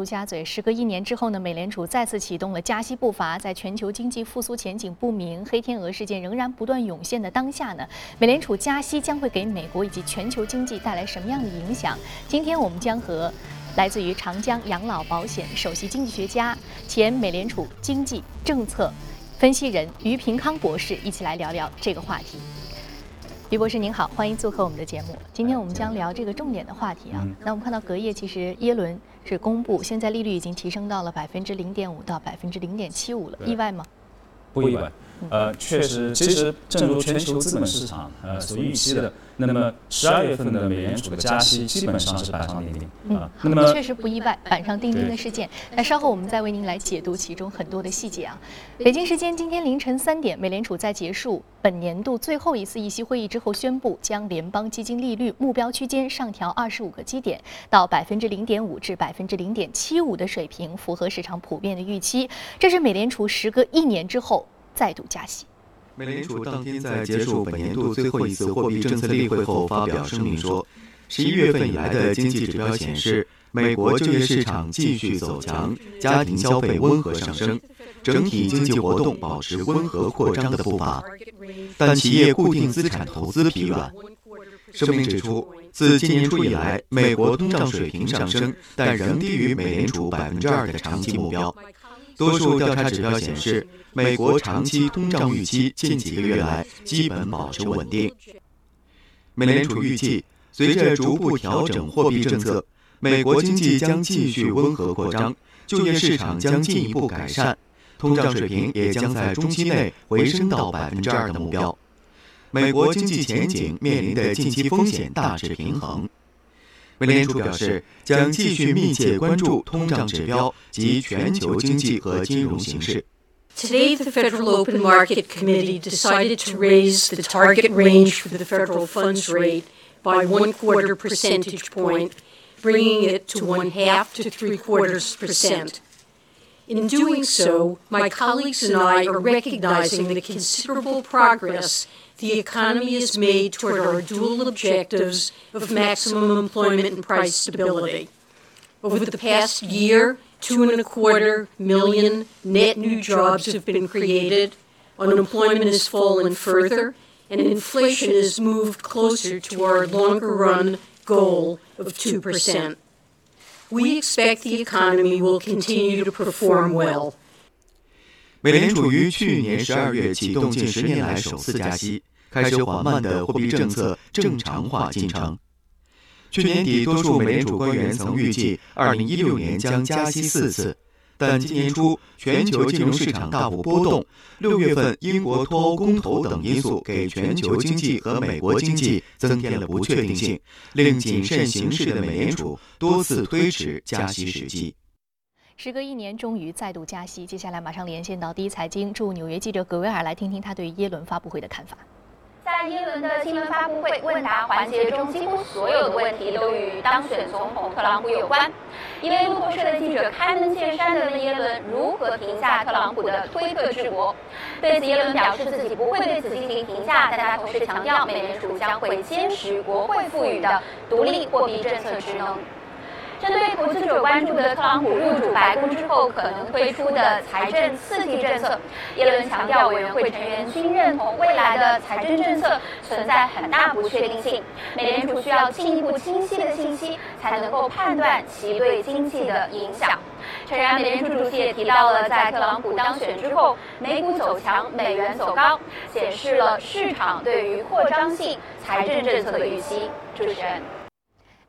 陆家嘴，时隔一年之后呢，美联储再次启动了加息步伐。在全球经济复苏前景不明、黑天鹅事件仍然不断涌现的当下呢，美联储加息将会给美国以及全球经济带来什么样的影响？今天我们将和来自于长江养老保险首席经济学家、前美联储经济政策分析人于平康博士一起来聊聊这个话题。于博士您好，欢迎做客我们的节目。今天我们将聊这个重点的话题啊。那我们看到隔夜其实耶伦是公布，现在利率已经提升到了百分之零点五到百分之零点七五了，意外吗？不意外。呃，确实，其实正如全球资本市场呃所预期的，那么十二月份的美联储的加息基本上是板上钉钉嗯。那么确实不意外，板上钉钉的事件。那稍后我们再为您来解读其中很多的细节啊。北京时间今天凌晨三点，美联储在结束本年度最后一次议息会议之后，宣布将联邦基金利率目标区间上调二十五个基点，到百分之零点五至百分之零点七五的水平，符合市场普遍的预期。这是美联储时隔一年之后。再度加息。美联储当天在结束本年度最后一次货币政策例会后发表声明说，十一月份以来的经济指标显示，美国就业市场继续走强，家庭消费温和上升，整体经济活动保持温和扩张的步伐，但企业固定资产投资疲软。声明指出，自今年初以来，美国通胀水平上升，但仍低于美联储百分之二的长期目标。多数调查指标显示，美国长期通胀预期近几个月来基本保持稳定。美联储预计，随着逐步调整货币政策，美国经济将继续温和扩张，就业市场将进一步改善，通胀水平也将在中期内回升到百分之二的目标。美国经济前景面临的近期风险大致平衡。美联储表示，将继续密切关注通胀指标及全球经济和金融形势。Today, the Federal Open Market Committee decided to raise the target range for the federal funds rate by one quarter percentage point, bringing it to one half to three quarters percent. In doing so, my colleagues and I are recognizing the considerable progress the economy is made toward our dual objectives of maximum employment and price stability. Over the past year, two and a quarter million net new jobs have been created, unemployment has fallen further, and inflation has moved closer to our longer run goal of 2%. We expect the economy will continue to perform well. 美联储于去年十二月启动近十年来首次加息，开始缓慢的货币政策正常化进程。去年底，多数美联储官员曾预计2016年将加息四次，但今年初全球金融市场大幅波动，六月份英国脱欧公投等因素给全球经济和美国经济增添了不确定性，令谨慎行事的美联储多次推迟加息时机。时隔一年，终于再度加息。接下来马上连线到第一财经驻纽约记者葛威尔来听听他对耶伦发布会的看法。在耶伦的新闻发布会问答环节中，几乎所有的问题都与当选总统特朗普有关。一位路透社的记者开门见山地问耶伦如何评价特朗普的推特治国。对此，耶伦表示自己不会对此进行评价，但他同时强调，美联储将会坚持国会赋予的独立货币政策职能。针对投资者关注的特朗普入主白宫之后可能推出的财政刺激政策，耶伦强调，委员会成员均认同未来的财政政策存在很大不确定性，美联储需要进一步清晰的信息才能够判断其对经济的影响。诚然，美联储主席也提到了，在特朗普当选之后，美股走强，美元走高，显示了市场对于扩张性财政政策的预期。主持人。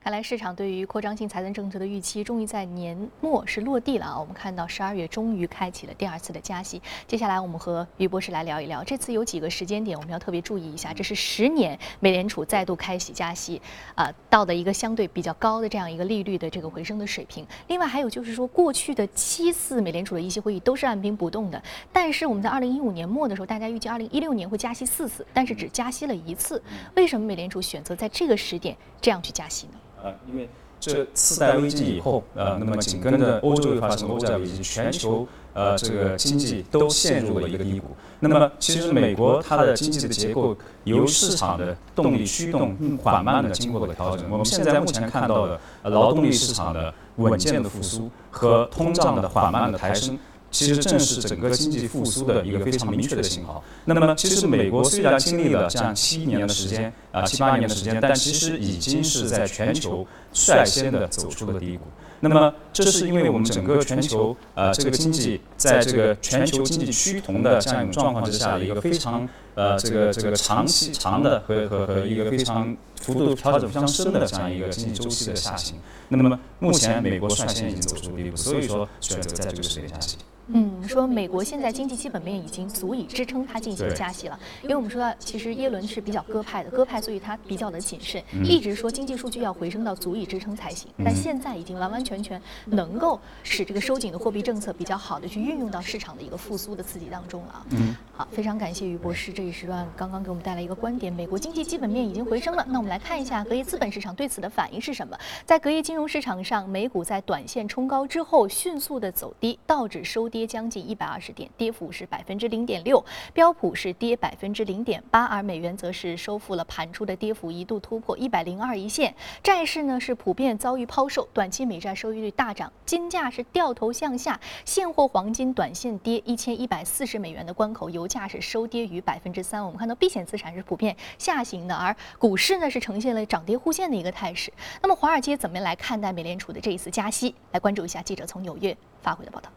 看来市场对于扩张性财政政策的预期终于在年末是落地了啊！我们看到十二月终于开启了第二次的加息。接下来我们和于博士来聊一聊，这次有几个时间点我们要特别注意一下。这是十年美联储再度开启加息，啊，到的一个相对比较高的这样一个利率的这个回升的水平。另外还有就是说，过去的七次美联储的议息会议都是按兵不动的，但是我们在二零一五年末的时候，大家预计二零一六年会加息四次，但是只加息了一次。为什么美联储选择在这个时点这样去加息呢？呃，因为这次贷危机以后，呃，那么紧跟着欧洲又发生欧债危机，全球呃这个经济都陷入了一个低谷。那么其实美国它的经济的结构由市场的动力驱动，缓慢的经过了调整。我们现在目前看到的劳动力市场的稳健的复苏和通胀的缓慢的抬升。其实正是整个经济复苏的一个非常明确的信号。那么，其实美国虽然经历了这样七年的时间啊，七八年的时间，但其实已经是在全球率先的走出了低谷。那么，这是因为我们整个全球呃这个经济在这个全球经济趋同的这样一种状况之下一个非常呃这个这个长期长的和和和一个非常幅度调整非常深的这样一个经济周期的下行。那么，目前美国率先已经走出低谷，所以说选择在这个时间下行。嗯，说美国现在经济基本面已经足以支撑它进行加息了，因为我们说到，其实耶伦是比较鸽派的，鸽派，所以他比较的谨慎，一直说经济数据要回升到足以支撑才行。但现在已经完完全全能够使这个收紧的货币政策比较好的去运用到市场的一个复苏的刺激当中了。嗯，好，非常感谢于博士这一时段刚刚给我们带来一个观点，美国经济基本面已经回升了。那我们来看一下隔夜资本市场对此的反应是什么？在隔夜金融市场上，美股在短线冲高之后迅速的走低，道指收跌跌将近一百二。十点，跌幅是百分之零点六，标普是跌百分之零点八，而美元则是收复了盘初的跌幅，一度突破一百零二一线。债市呢是普遍遭遇抛售，短期美债收益率大涨，金价是掉头向下，现货黄金短线跌一千一百四十美元的关口，油价是收跌于百分之三。我们看到避险资产是普遍下行的，而股市呢是呈现了涨跌互现的一个态势。那么华尔街怎么来看待美联储的这一次加息？来关注一下记者从纽约发回的报道。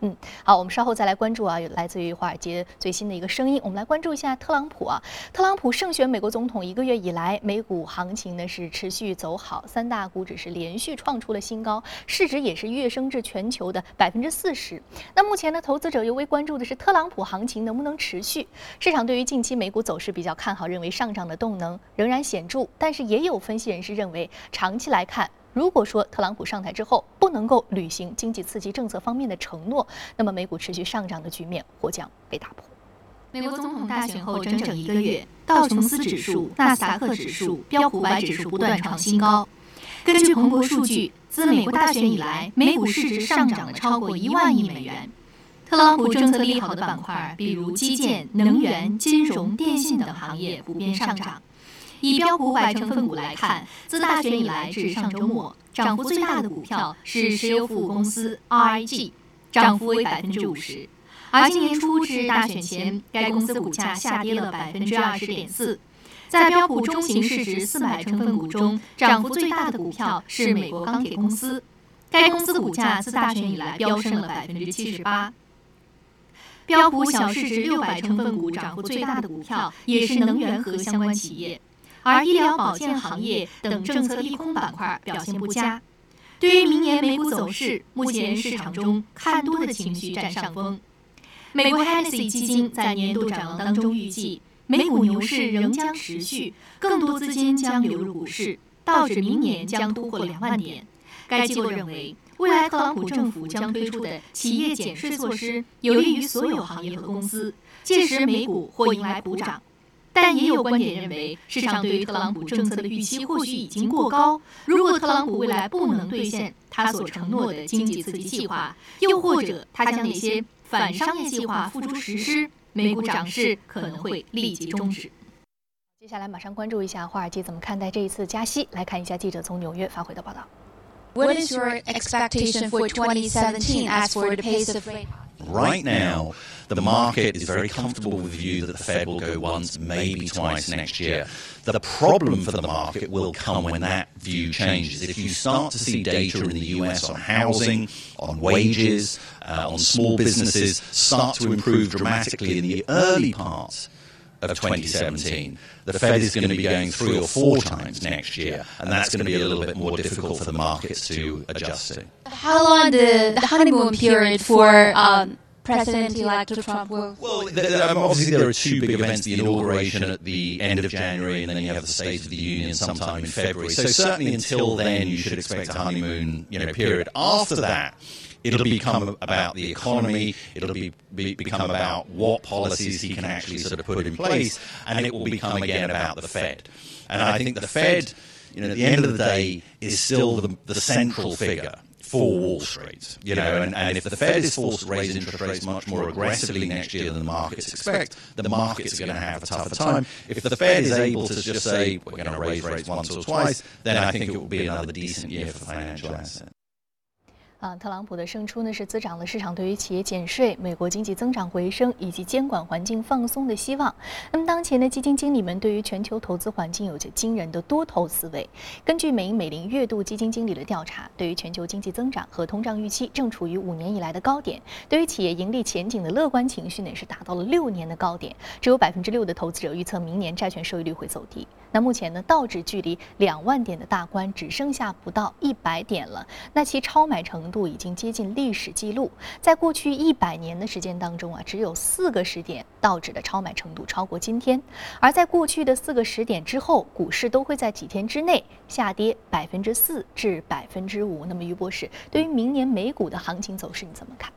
嗯，好，我们稍后再来关注啊，有来自于华尔街最新的一个声音。我们来关注一下特朗普啊，特朗普胜选美国总统一个月以来，美股行情呢是持续走好，三大股指是连续创出了新高，市值也是跃升至全球的百分之四十。那目前呢，投资者尤为关注的是特朗普行情能不能持续。市场对于近期美股走势比较看好，认为上涨的动能仍然显著，但是也有分析人士认为，长期来看。如果说特朗普上台之后不能够履行经济刺激政策方面的承诺，那么美股持续上涨的局面或将被打破。美国总统大选后整整一个月，道琼斯指数、纳斯达克指数、标普五百指数不断创新高。根据彭博数据，自美国大选以来，美股市值上涨了超过一万亿美元。特朗普政策利好的板块，比如基建、能源、金融、电信等行业普遍上涨。以标普五百成分股来看，自大选以来至上周末，涨幅最大的股票是石油服务公司 RIG，涨幅为百分之五十。而今年初至大选前，该公司股价下跌了百分之二十点四。在标普中型市值四百成分股中，涨幅最大的股票是美国钢铁公司，该公司股价自大选以来飙升了百分之七十八。标普小市值六百成分股涨幅最大的股票也是能源和相关企业。而医疗保健行业等政策利空板块表现不佳。对于明年美股走势，目前市场中看多的情绪占上风。美国 Hennessy 基金在年度展望当中预计，美股牛市仍将持续，更多资金将流入股市，道指明年将突破两万点。该机构认为，未来特朗普政府将推出的企业减税措施有利于所有行业和公司，届时美股或迎来补涨。但也有观点认为，市场对于特朗普政策的预期或许已经过高。如果特朗普未来不能兑现他所承诺的经济刺激计划，又或者他将哪些反商业计划付诸实施，美股涨势可能会立即终止。接下来马上关注一下华尔街怎么看待这一次加息。来看一下记者从纽约发回的报道。What is your expectation for 2017 as for the pace of rate? Right now, the market is very comfortable with the view that the Fed will go once, maybe twice next year. The problem for the market will come when that view changes. If you start to see data in the US on housing, on wages, uh, on small businesses start to improve dramatically in the early parts of 2017, the Fed is going to be going three or four times next year, and that's going to be a little bit more difficult for the markets to adjust to. How long the, the honeymoon period for um, President-elect Trump will? Well, um, obviously there are two big events: the inauguration at the end of January, and then you have the State of the Union sometime in February. So certainly until then, you should expect a honeymoon, you know, period. After that It'll become about the economy. It'll be, be, become about what policies he can actually sort of put in place, and it will become again about the Fed. And I think the Fed, you know, at the end of the day, is still the, the central figure for Wall Street. You know, and, and if the Fed is forced to raise interest rates much more aggressively next year than the markets expect, the markets are going to have a tougher time. If the Fed is able to just say we're going to raise rates once or twice, then I think it will be another decent year for financial assets. 啊，特朗普的胜出呢，是滋长了市场对于企业减税、美国经济增长回升以及监管环境放松的希望。那么，当前呢，基金经理们对于全球投资环境有着惊人的多头思维。根据美银美林月度基金经理的调查，对于全球经济增长和通胀预期正处于五年以来的高点，对于企业盈利前景的乐观情绪呢，是达到了六年的高点。只有百分之六的投资者预测明年债券收益率会走低。那目前呢，道指距离两万点的大关只剩下不到一百点了，那其超买程度已经接近历史记录。在过去一百年的时间当中啊，只有四个时点道指的超买程度超过今天，而在过去的四个时点之后，股市都会在几天之内下跌百分之四至百分之五。那么，于博士，对于明年美股的行情走势你怎么看？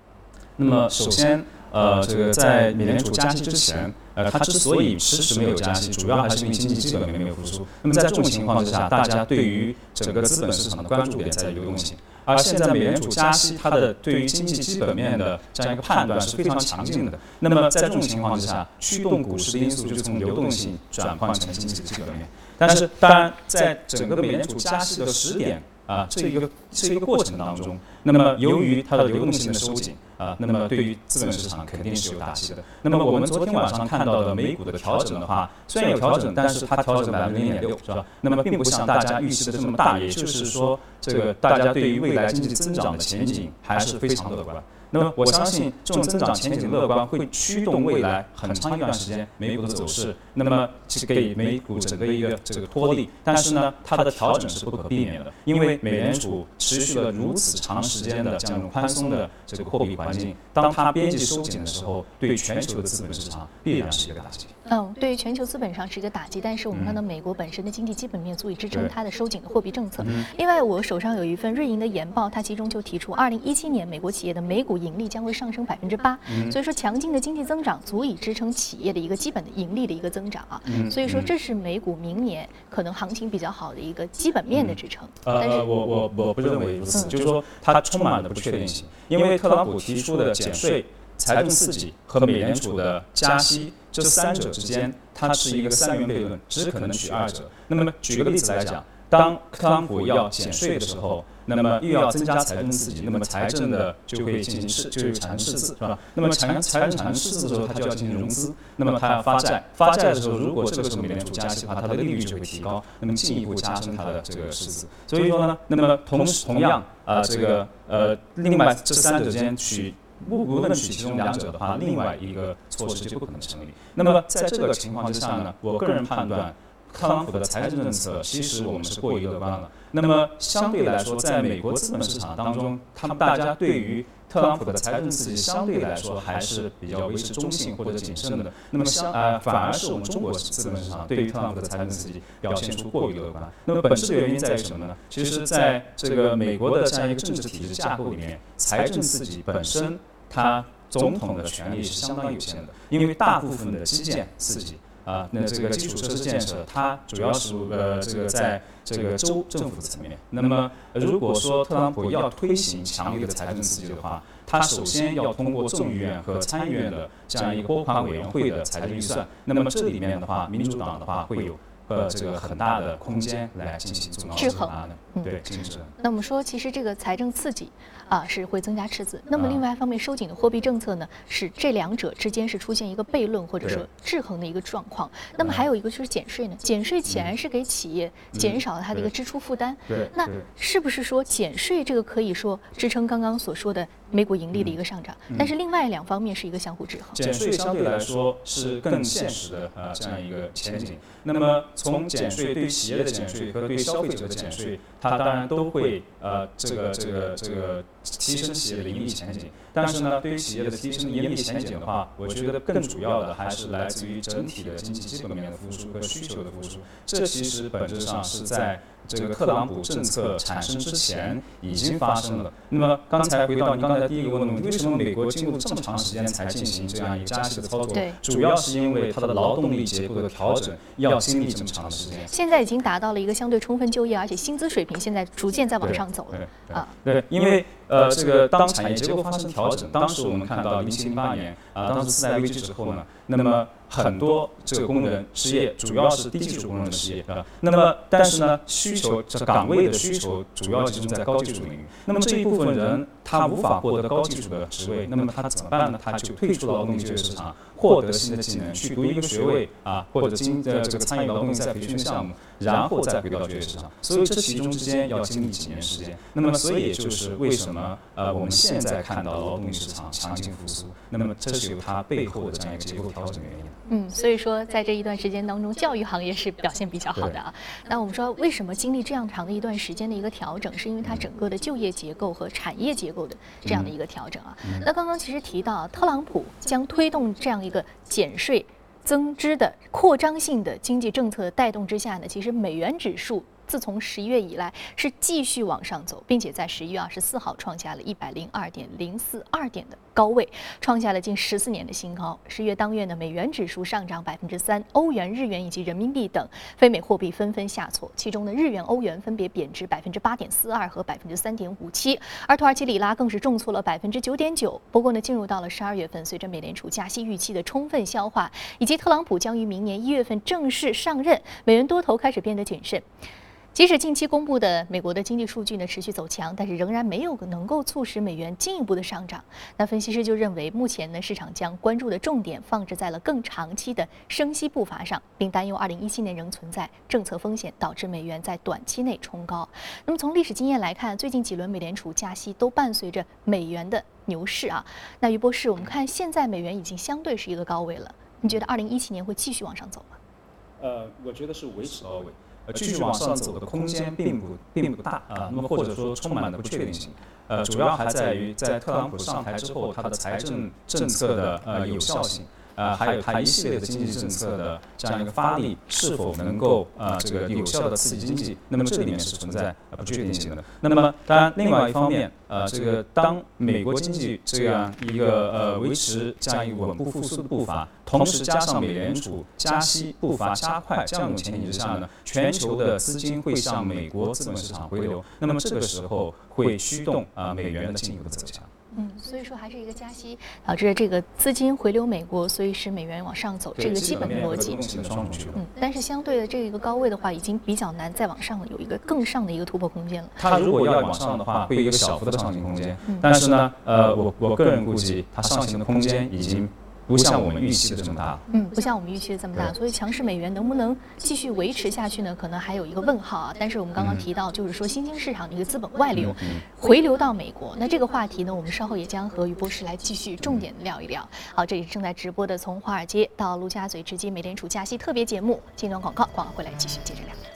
那么，首先。呃，这个在美联储加息之前，呃，它之所以迟迟没有加息，主要还是因为经济基本面没有复苏。那么在这种情况之下，大家对于整个资本市场的关注点在于流动性。而现在美联储加息，它的对于经济基本面的这样一个判断是非常强劲的。那么在这种情况之下，驱动股市的因素就从流动性转换成经济的基本面。但是，当然，在整个美联储加息的时点。啊，这一个这一个过程当中，那么由于它的流动性的收紧啊，那么对于资本市场肯定是有打击的。那么我们昨天晚上看到的美股的调整的话，虽然有调整，但是它调整百分之零点六，是吧？那么并不像大家预期的这么大，也就是说，这个大家对于未来经济增长的前景还是非常乐观。那么我相信这种增长前景乐观会驱动未来很长一段时间美股的走势，那么是给美股整个一个这个托力。但是呢，它的调整是不可避免的，因为美联储持续了如此长时间的这样一种宽松的这个货币环境，当它边际收紧的时候，对全球的资本市场必然是一个打击。嗯，对于全球资本上是一个打击，但是我们看到美国本身的经济基本面足以支撑它的收紧的货币政策。另外，我手上有一份瑞银的研报，它其中就提出，二零一七年美国企业的每股盈利将会上升百分之八，所以说强劲的经济增长足以支撑企业的一个基本的盈利的一个增长啊。所以说这是美股明年可能行情比较好的一个基本面的支撑。呃，我我我不认为如此，就是说它充满了不确定性，因为特朗普提出的减税。财政刺激和美联储的加息，这三者之间，它是一个三元悖论，只可能取二者。那么举个例子来讲，当特朗普要减税的时候，那么又要增加财政刺激，那么财政的就会进行赤，就会产生赤字，是吧？那么产财政产生赤字的时候，它就要进行融资，那么它要发债，发债的时候，如果这个时候美联储加息的话，它的利率就会提高，那么进一步加深它的这个赤字。所以说呢，那么同时同样啊，这个呃，另外这三者之间取。不不论取其中两者的话，另外一个措施就不可能成立。那么在这个情况之下呢，我个人判断，特朗普的财政政策其实我们是过于乐观了。那么相对来说，在美国资本市场当中，他们大家对于特朗普的财政刺激相对来说还是比较维持中性或者谨慎的。那么相呃，反而是我们中国资本市场对于特朗普的财政刺激表现出过于乐观。那么本质的原因在于什么呢？其实在这个美国的这样一个政治体制架构里面，财政刺激本身。它总统的权力是相当有限的，因为大部分的基建刺激啊，那这个基础设施建设，它主要是呃这个在这个州政府层面。那么如果说特朗普要推行强力的财政刺激的话，他首先要通过众议院和参议院的这样一个拨款委员会的财政预算。那么这里面的话，民主党的话会有。呃，这个很大的空间来进行制衡的，对，进行制衡。那我们说，其实这个财政刺激啊是会增加赤字。那么另外一方面，收紧的货币政策呢，使这两者之间是出现一个悖论或者说制衡的一个状况。那么还有一个就是减税呢，减税显然是给企业减少了它的一个支出负担。那是不是说减税这个可以说支撑刚刚所说的美股盈利的一个上涨？但是另外两方面是一个相互制衡。减税相对来说是更现实的啊这样一个前景。那么从减税对于企业的减税和对消费者的减税，它当然都会呃这个这个这个提升企业的盈利前景。但是呢，对于企业的提升盈利前景的话，我觉得更主要的还是来自于整体的经济基本面的复苏和需求的复苏。这其实本质上是在这个特朗普政策产生之前已经发生了。那么刚才回到您刚才第一个问题：为什么美国经过这么长时间才进行这样一个加息的操作？对，主要是因为它的劳动力结构的调整要经历这么长的时间。现在已经达到了一个相对充分就业，而且薪资水平现在逐渐在往上走了啊。对，因为呃，这个当产业结构发生调整，当时我们看到零七零八年啊，当时次贷危机之后呢，那么。很多这个工人失业，主要是低技术工人的失业啊。那么，但是呢，需求这岗位的需求主要集中在高技术领域。那么这一部分人他无法获得高技术的职位，那么他怎么办呢？他就退出劳动力就业市场，获得新的技能，去读一个学位啊，或者经呃这个参与劳动力再培训的项目，然后再回到就业市场。所以这其中之间要经历几年时间。那么，所以也就是为什么呃我们现在看到劳动力市场强劲复苏，那么这是有它背后的这样一个结构调整原因。嗯，所以说在这一段时间当中，教育行业是表现比较好的啊。那我们说，为什么经历这样长的一段时间的一个调整，是因为它整个的就业结构和产业结构的这样的一个调整啊。那刚刚其实提到，特朗普将推动这样一个减税增支的扩张性的经济政策的带动之下呢，其实美元指数。自从十一月以来是继续往上走，并且在十一月二十四号创下了一百零二点零四二点的高位，创下了近十四年的新高。十月当月呢，美元指数上涨百分之三，欧元、日元以及人民币等非美货币纷纷下挫，其中呢，日元、欧元分别贬值百分之八点四二和百分之三点五七，而土耳其里拉更是重挫了百分之九点九。不过呢，进入到了十二月份，随着美联储加息预期的充分消化，以及特朗普将于明年一月份正式上任，美元多头开始变得谨慎。即使近期公布的美国的经济数据呢持续走强，但是仍然没有能够促使美元进一步的上涨。那分析师就认为，目前呢市场将关注的重点放置在了更长期的升息步伐上，并担忧2017年仍存在政策风险，导致美元在短期内冲高。那么从历史经验来看，最近几轮美联储加息都伴随着美元的牛市啊。那于博士，我们看现在美元已经相对是一个高位了，你觉得2017年会继续往上走吗？呃，我觉得是维持高位。继续往上走的空间并不并不大啊，那么或者说充满了不确定性，呃，主要还在于在特朗普上台之后，他的财政政策的呃有效性。啊，还有它一系列的经济政策的这样一个发力，是否能够呃这个有效的刺激经济？那么这里面是存在不确定性的。那么当然，另外一方面，呃，这个当美国经济这样一个呃维持这样一个稳步复苏的步伐，同时加上美联储加息步伐加快这样一种前提之下呢，全球的资金会向美国资本市场回流，那么这个时候会驱动啊美元的进一步的走强。嗯，所以说还是一个加息导致这个资金回流美国，所以使美元往上走，这个基本的逻辑。嗯，但是相对的这一个高位的话，已经比较难再往上了，有一个更上的一个突破空间了。它如果要往上的话，会有一个小幅的上行空间，但是呢，呃，我我个人估计它上行的空间已经。不像我们预期的这么大，嗯，不像我们预期的这么大，所以强势美元能不能继续维持下去呢？可能还有一个问号啊。但是我们刚刚提到，就是说新兴市场的一个资本外流，回流到美国，那这个话题呢，我们稍后也将和于博士来继续重点聊一聊。好，这里是正在直播的从华尔街到陆家嘴直击美联储加息特别节目，进段广告，广告回来继续接着聊。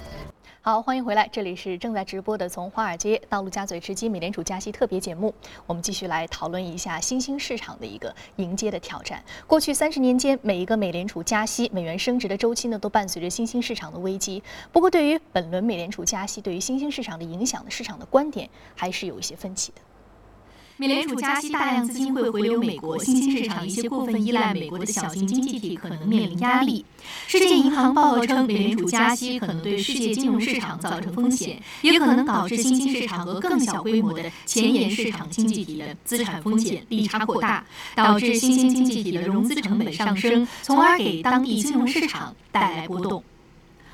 好，欢迎回来，这里是正在直播的从华尔街到陆家嘴直击美联储加息特别节目。我们继续来讨论一下新兴市场的一个迎接的挑战。过去三十年间，每一个美联储加息、美元升值的周期呢，都伴随着新兴市场的危机。不过，对于本轮美联储加息对于新兴市场的影响的市场的观点，还是有一些分歧的。美联储加息，大量资金会回流美国，新兴市场一些过分依赖美国的小型经济体可能面临压力。世界银行报告称，美联储加息可能对世界金融市场造成风险，也可能导致新兴市场和更小规模的前沿市场经济体的资产风险利差扩大，导致新兴经济体的融资成本上升，从而给当地金融市场带来波动。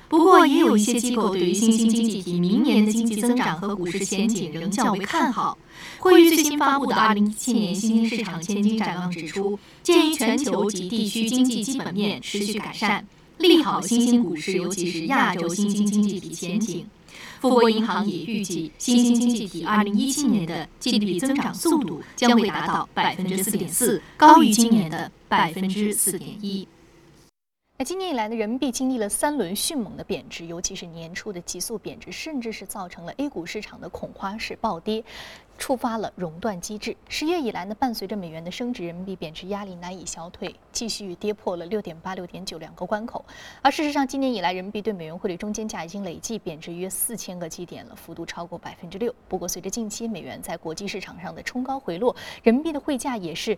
不过，也有一些机构对于新兴经济体明年的经济增长和股市前景仍较为看好。会议最新发布的2017年新兴市场前景展望指出，鉴于全球及地区经济基本面持续改善，利好新兴股市，尤其是亚洲新兴经济体前景。富国银行也预计，新兴经济体2017年的 GDP 增长速度将会达到4.4%，高于今年的4.1%。那今年以来呢，人民币经历了三轮迅猛的贬值，尤其是年初的急速贬值，甚至是造成了 A 股市场的恐慌式暴跌，触发了熔断机制。十月以来呢，伴随着美元的升值，人民币贬值压力难以消退，继续跌破了六点八、六点九两个关口。而事实上，今年以来，人民币对美元汇率中间价已经累计贬值约四千个基点了，幅度超过百分之六。不过，随着近期美元在国际市场上的冲高回落，人民币的汇价也是。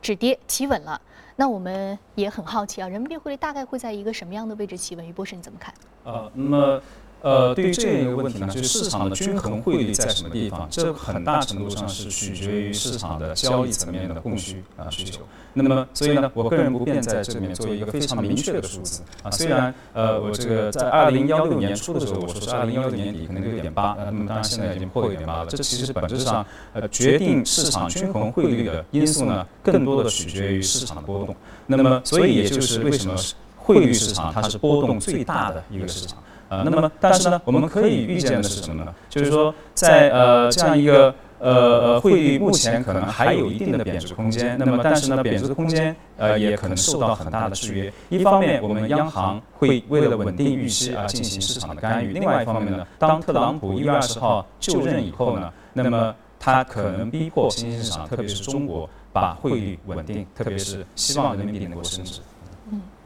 止跌企稳了，那我们也很好奇啊，人民币汇率大概会在一个什么样的位置企稳？于博士你怎么看？呃，那么。呃，对于这样一个问题呢，就是市场的均衡汇率在什么地方？这很大程度上是取决于市场的交易层面的供需啊需求。那么，所以呢，我个人不便在这里面做一个非常明确的数字啊。虽然呃，我这个在二零幺六年初的时候，我说是二零幺六年底可能六点八，那么当然现在已经破六点八了。这其实本质上呃决定市场均衡汇率的因素呢，更多的取决于市场的波动。那么，所以也就是为什么汇率市场它是波动最大的一个市场。呃，那么但是呢，我们可以预见的是什么呢？就是说，在呃这样一个呃呃汇率目前可能还有一定的贬值空间，那么但是呢，贬值的空间呃也可能受到很大的制约。一方面，我们央行会为了稳定预期而进行市场的干预；另外一方面呢，当特朗普一月二十号就任以后呢，那么他可能逼迫新兴市场，特别是中国，把汇率稳定，特别是希望人民币能够升值。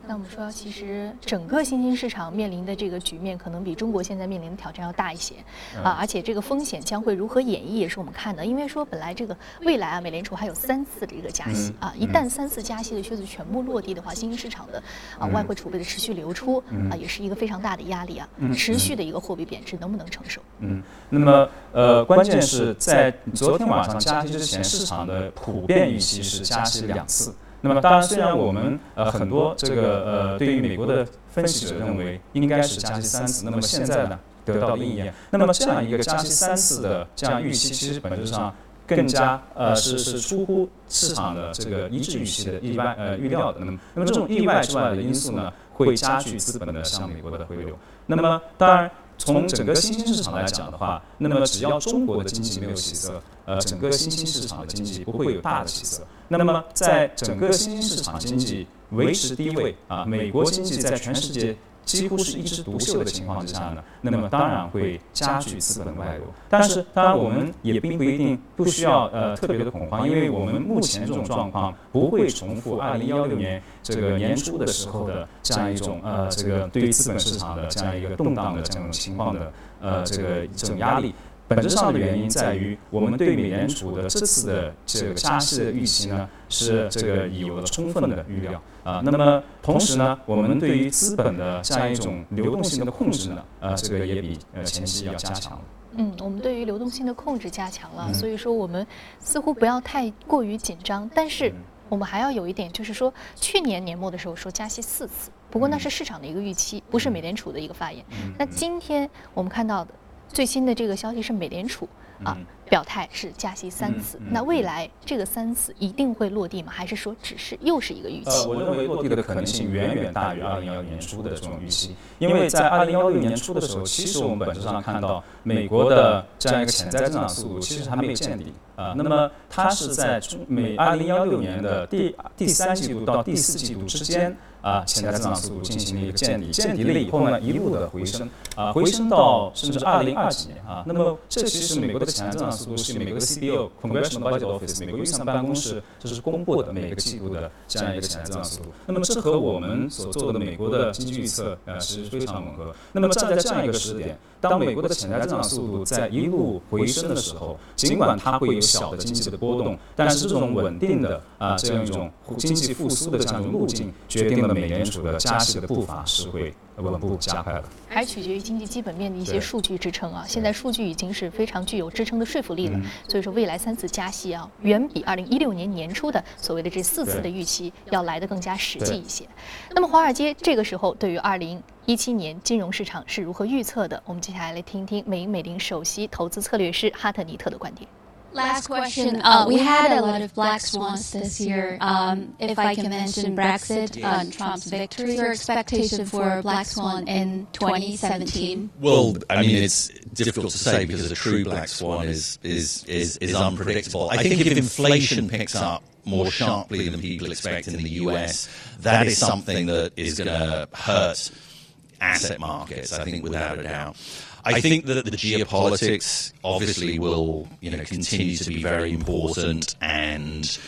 那我们说，其实整个新兴市场面临的这个局面，可能比中国现在面临的挑战要大一些啊！而且这个风险将会如何演绎，也是我们看的。因为说本来这个未来啊，美联储还有三次的一个加息啊，一旦三次加息的靴子全部落地的话，新兴市场的啊外汇储备的持续流出啊，也是一个非常大的压力啊！持续的一个货币贬值能不能承受？嗯，那么呃，关键是在昨天晚上加息之前，市场的普遍预期是加息两次。那么，当然，虽然我们呃很多这个呃对于美国的分析者认为应该是加息三次，那么现在呢得到应验。那么这样一个加息三次的这样预期，其实本质上更加呃是是出乎市场的这个一致预期的意外呃预料的。那么，那么这种意外之外的因素呢，会加剧资本的向美国的回流。那么，当然。从整个新兴市场来讲的话，那么只要中国的经济没有起色，呃，整个新兴市场的经济不会有大的起色。那么，在整个新兴市场经济维持低位啊，美国经济在全世界。几乎是一枝独秀的情况之下呢，那么当然会加剧资本外流。但是，当然我们也并不一定不需要呃特别的恐慌，因为我们目前这种状况不会重复二零幺六年这个年初的时候的这样一种呃这个对于资本市场的这样一个动荡的这种情况的呃这个这种压力。本质上的原因在于，我们对美联储的这次的这个加息的预期呢，是这个有了充分的预料啊。那么同时呢，我们对于资本的这样一种流动性的控制呢，呃，这个也比呃前期要加强了。嗯，我们对于流动性的控制加强了，所以说我们似乎不要太过于紧张。但是我们还要有一点，就是说去年年末的时候说加息四次，不过那是市场的一个预期，不是美联储的一个发言。那今天我们看到的。最新的这个消息是美联储啊表态是加息三次，那未来这个三次一定会落地吗？还是说只是又是一个预期？呃，我认为落地的可能性远远大于二零幺六年初的这种预期，因为在二零幺六年初的时候，其实我们本质上看到美国的这样一个潜在增长速度其实还没有见底啊，那么它是在中美二零幺六年的第第三季度到第四季度之间。啊，潜在增长速度进行了一个见底，见底了以后呢，一路的回升，啊，回升到甚至二零二几年啊，那么这其实美国的潜在增长速度是美国的 CBO Congressional Budget Office 美国预算办公室这是公布的每个季度的这样一个潜在增长速度，那么这和我们所做的美国的经济预测呃是非常吻合。那么站在这样一个时点，当美国的潜在增长速度在一路回升的时候，尽管它会有小的经济的波动，但是这种稳定的啊这样一种经济复苏的这样一种路径，决定了。美联储的加息的步伐是会稳步加快的，还取决于经济基本面的一些数据支撑啊。现在数据已经是非常具有支撑的说服力了，所以说未来三次加息啊，远比二零一六年年初的所谓的这四次的预期要来的更加实际一些。那么华尔街这个时候对于二零一七年金融市场是如何预测的？我们接下来来听听美银美林首席投资策略师哈特尼特的观点。Last question. Uh, we had a lot of black swans this year. Um, if I can mention Brexit, uh, Trump's victory, your expectation for a black swan in 2017? Well, I mean, it's difficult to say because a true black swan is is is, is unpredictable. I think if inflation picks up more sharply than people expect in the US, that is something that is going to hurt asset markets. I think without a doubt. I think that the geopolitics obviously will, you know, continue to be very important and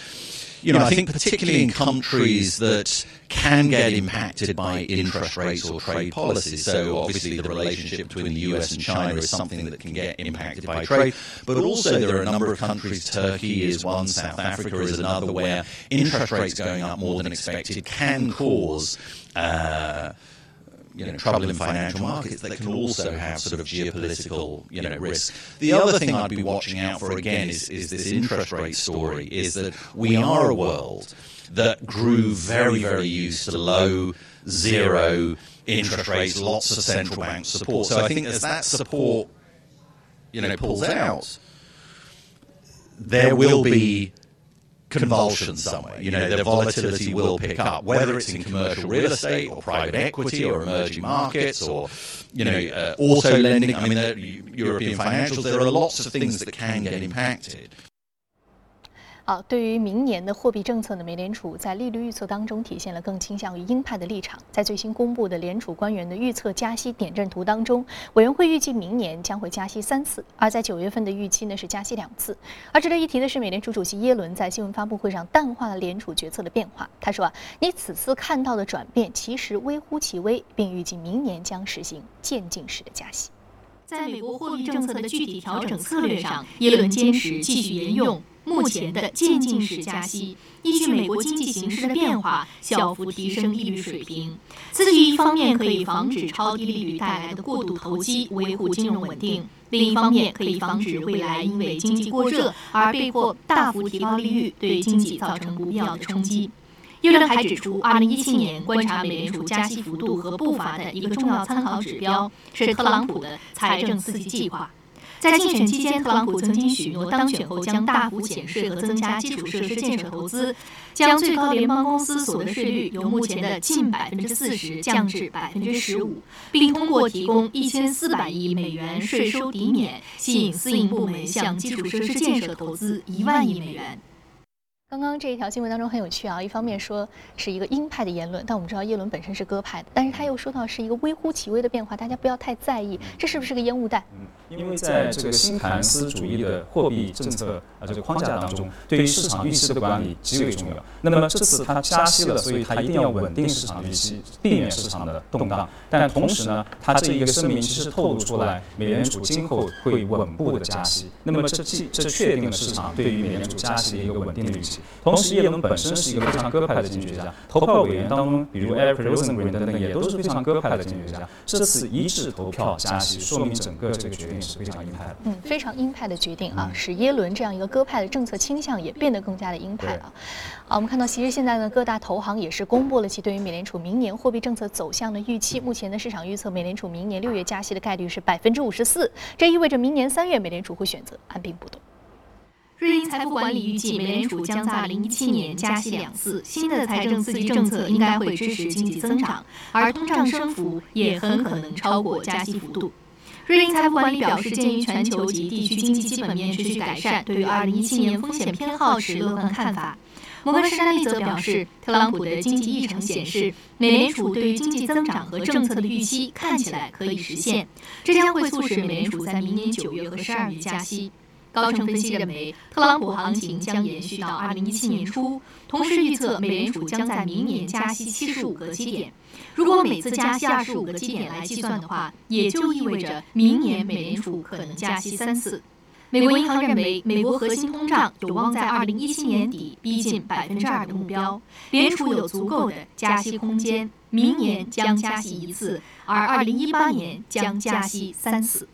you know, I think particularly in countries that can get impacted by interest rates or trade policies. So obviously the relationship between the US and China is something that can get impacted by trade. But also there are a number of countries, Turkey is one, South Africa is another, where interest rates going up more than expected can cause uh, you know, trouble in financial markets, they can also have sort of geopolitical, you know, risk. The other thing I'd be watching out for again is, is this interest rate story, is that we are a world that grew very, very used to low, zero interest rates, lots of central bank support. So I think as that support, you know, pulls out, there will be convulsion somewhere. You know, the volatility will pick up, whether it's in commercial real estate or private equity or emerging markets or, you know, uh, auto lending. I mean, European financials, there are lots of things that can get impacted. 啊，对于明年的货币政策呢，美联储在利率预测当中体现了更倾向于鹰派的立场。在最新公布的联储官员的预测加息点阵图当中，委员会预计明年将会加息三次，而在九月份的预期呢是加息两次。而值得一提的是，美联储主席耶伦在新闻发布会上淡化了联储决策的变化。他说啊，你此次看到的转变其实微乎其微，并预计明年将实行渐进式的加息。在美国货币政策的具体调整策略上，耶伦坚持继续沿用。目前的渐进式加息，依据美国经济形势的变化，小幅提升利率水平。此举一方面可以防止超低利率带来的过度投机，维护金融稳定；另一方面可以防止未来因为经济过热而被迫大幅提高利率，对经济造成不必要的冲击。耶伦还指出，2017年观察美联储加息幅度和步伐的一个重要参考指标是特朗普的财政刺激计划。在竞选期间，特朗普曾经许诺当选后将大幅减税和增加基础设施建设投资，将最高联邦公司所得税率由目前的近百分之四十降至百分之十五，并通过提供一千四百亿美元税收抵免，吸引私营部门向基础设施建设投资一万亿美元。刚刚这一条新闻当中很有趣啊，一方面说是一个鹰派的言论，但我们知道耶伦本身是鸽派的，但是他又说到是一个微乎其微的变化，大家不要太在意，这是不是个烟雾弹？嗯，因为在这个新凯恩斯主义的货币政策啊这个框架当中，对于市场预期的管理极为重要。那么这次他加息了，所以他一定要稳定市场预期，避免市场的动荡。但同时呢，他这一个声明其实透露出来，美联储今后会稳步的加息。那么这既这确定了市场对于美联储加息的一个稳定的预期。同时，耶伦本身是一个非常鸽派的经济学家，投票委员当中，比如 Eric Rosenberg 等等，也都是非常鸽派的经济学家。这次一致投票加息，说明整个这个决定是非常鹰派的。嗯，非常鹰派的决定啊，使耶伦这样一个鸽派的政策倾向也变得更加的鹰派了。啊，我们看到，其实现在呢，各大投行也是公布了其对于美联储明年货币政策走向的预期。目前的市场预测，美联储明年六月加息的概率是百分之五十四，这意味着明年三月美联储会选择按兵不动。瑞银财富管理预计，美联储将在2017年加息两次。新的财政刺激政策应该会支持经济增长，而通胀升幅也很可能超过加息幅度。瑞银财富管理表示，鉴于全球及地区经济基本面持续改善，对于2017年风险偏好持乐观看法。摩根士丹利则表示，特朗普的经济议程显示，美联储对于经济增长和政策的预期看起来可以实现，这将会促使美联储在明年九月和十二月加息。高盛分析认为，特朗普行情将延续到2017年初，同时预测美联储将在明年加息75个基点。如果每次加息25个基点来计算的话，也就意味着明年美联储可能加息三次。美国银行认为，美国核心通胀有望在2017年底逼近百分之二的目标，联储有足够的加息空间，明年将加息一次，而2018年将加息三次。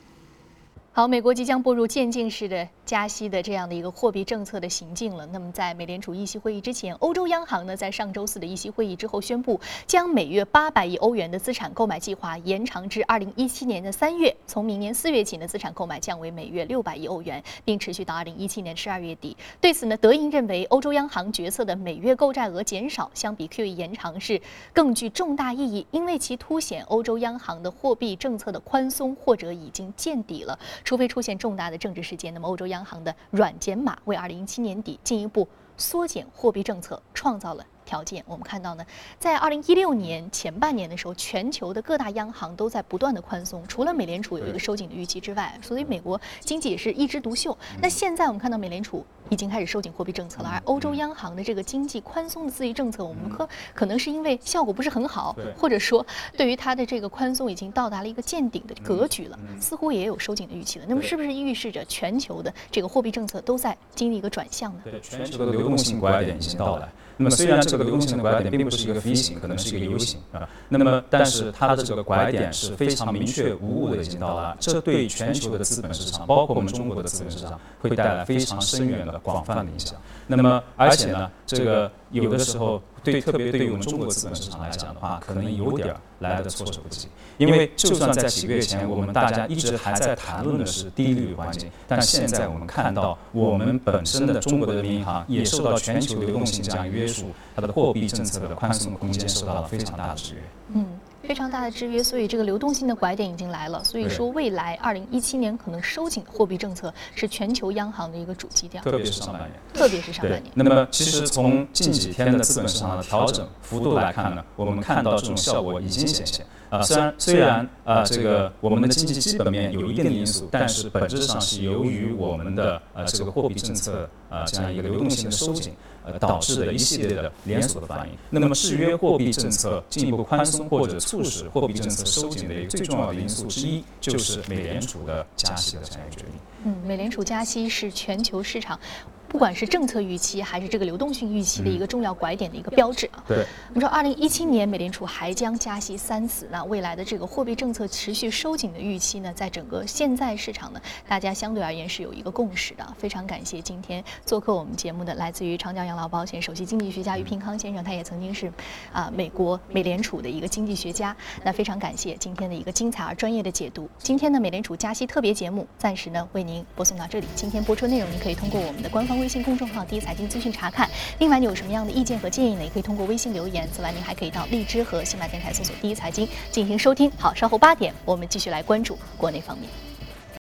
好，美国即将步入渐进式的。加息的这样的一个货币政策的行径了。那么，在美联储议息会议之前，欧洲央行呢在上周四的议息会议之后宣布，将每月八百亿欧元的资产购买计划延长至二零一七年的三月，从明年四月起呢，资产购买降为每月六百亿欧元，并持续到二零一七年十二月底。对此呢，德银认为，欧洲央行决策的每月购债额减少，相比 QE 延长是更具重大意义，因为其凸显欧洲央行的货币政策的宽松或者已经见底了，除非出现重大的政治事件，那么欧洲央行的软减码为二零一七年底进一步缩减货币政策创造了。条件，我们看到呢，在二零一六年前半年的时候，全球的各大央行都在不断的宽松，除了美联储有一个收紧的预期之外，所以美国经济也是一枝独秀。那现在我们看到美联储已经开始收紧货币政策了，而欧洲央行的这个经济宽松的刺激政策，我们可可能是因为效果不是很好，或者说对于它的这个宽松已经到达了一个见顶的格局了，似乎也有收紧的预期了。那么是不是预示着全球的这个货币政策都在经历一个转向呢？对，全球的流动性拐点已经到来。那么虽然这个流动性的拐点并不是一个 V 型，可能是一个 U 型啊，那么但是它的这个拐点是非常明确无误的已经到了，这对全球的资本市场，包括我们中国的资本市场，会带来非常深远的、广泛的影响。那么而且呢，这个。有的时候，对特别对于我们中国资本市场来讲的话，可能有点来的措手不及。因为就算在几个月前，我们大家一直还在谈论的是低利率环境，但现在我们看到，我们本身的中国的人民银行也受到全球流动性这样约束，它的货币政策的宽松空间受到了非常大的制约。嗯。非常大的制约，所以这个流动性的拐点已经来了。所以说，未来二零一七年可能收紧货币政策是全球央行的一个主基调，特别是上半年。特别是上半年。那么，其实从近几天的资本市场的调整幅度来看呢，我们看到这种效果已经显现。啊，虽然虽然啊，这个我们的经济基本面有一定的因素，但是本质上是由于我们的呃这个货币政策啊这样一个流动性的收紧，呃导致的一系列的连锁的反应。那么制约货币政策进一步宽松或者促使货币政策收紧的一个最重要的因素之一，就是美联储的加息的这样一个决定。嗯，美联储加息是全球市场。不管是政策预期还是这个流动性预期的一个重要拐点的一个标志啊。对，我们说二零一七年美联储还将加息三次，那未来的这个货币政策持续收紧的预期呢，在整个现在市场呢，大家相对而言是有一个共识的。非常感谢今天做客我们节目的来自于长江养老保险首席经济学家于平康先生，他也曾经是啊美国美联储的一个经济学家。那非常感谢今天的一个精彩而专业的解读。今天的美联储加息特别节目暂时呢为您播送到这里。今天播出内容您可以通过我们的官方。微信公众号“第一财经资讯”查看。另外，你有什么样的意见和建议呢？也可以通过微信留言。此外，您还可以到荔枝和喜马电台搜索“第一财经”进行收听。好，稍后八点，我们继续来关注国内方面。